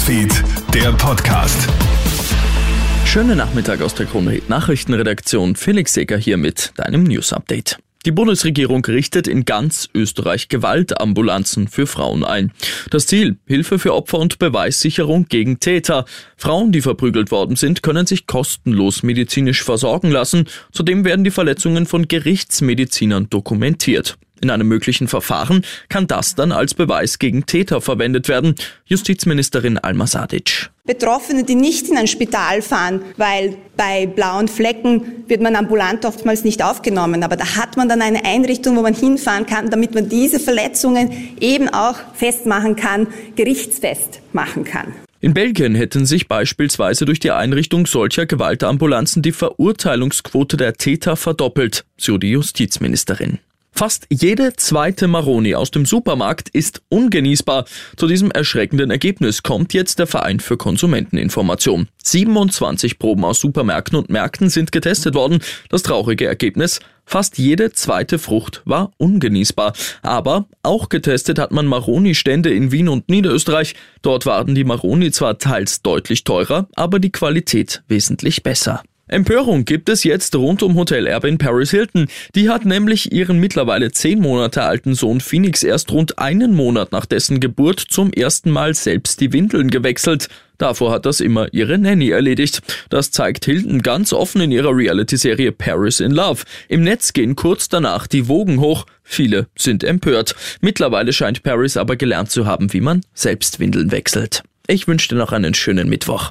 Newsfeed, der Podcast. Schönen Nachmittag aus der Krone Nachrichtenredaktion. Felix Seger hier mit deinem News Update. Die Bundesregierung richtet in ganz Österreich Gewaltambulanzen für Frauen ein. Das Ziel, Hilfe für Opfer und Beweissicherung gegen Täter. Frauen, die verprügelt worden sind, können sich kostenlos medizinisch versorgen lassen. Zudem werden die Verletzungen von Gerichtsmedizinern dokumentiert. In einem möglichen Verfahren kann das dann als Beweis gegen Täter verwendet werden. Justizministerin Alma Sadic. Betroffene, die nicht in ein Spital fahren, weil bei blauen Flecken wird man ambulant oftmals nicht aufgenommen. Aber da hat man dann eine Einrichtung, wo man hinfahren kann, damit man diese Verletzungen eben auch festmachen kann, gerichtsfest machen kann. In Belgien hätten sich beispielsweise durch die Einrichtung solcher Gewaltambulanzen die Verurteilungsquote der Täter verdoppelt, so die Justizministerin. Fast jede zweite Maroni aus dem Supermarkt ist ungenießbar. Zu diesem erschreckenden Ergebnis kommt jetzt der Verein für Konsumenteninformation. 27 Proben aus Supermärkten und Märkten sind getestet worden. Das traurige Ergebnis? Fast jede zweite Frucht war ungenießbar. Aber auch getestet hat man Maroni-Stände in Wien und Niederösterreich. Dort waren die Maroni zwar teils deutlich teurer, aber die Qualität wesentlich besser. Empörung gibt es jetzt rund um Hotelerbe in Paris Hilton. Die hat nämlich ihren mittlerweile zehn Monate alten Sohn Phoenix erst rund einen Monat nach dessen Geburt zum ersten Mal selbst die Windeln gewechselt. Davor hat das immer ihre Nanny erledigt. Das zeigt Hilton ganz offen in ihrer Reality-Serie Paris in Love. Im Netz gehen kurz danach die Wogen hoch. Viele sind empört. Mittlerweile scheint Paris aber gelernt zu haben, wie man selbst Windeln wechselt. Ich wünsche dir noch einen schönen Mittwoch.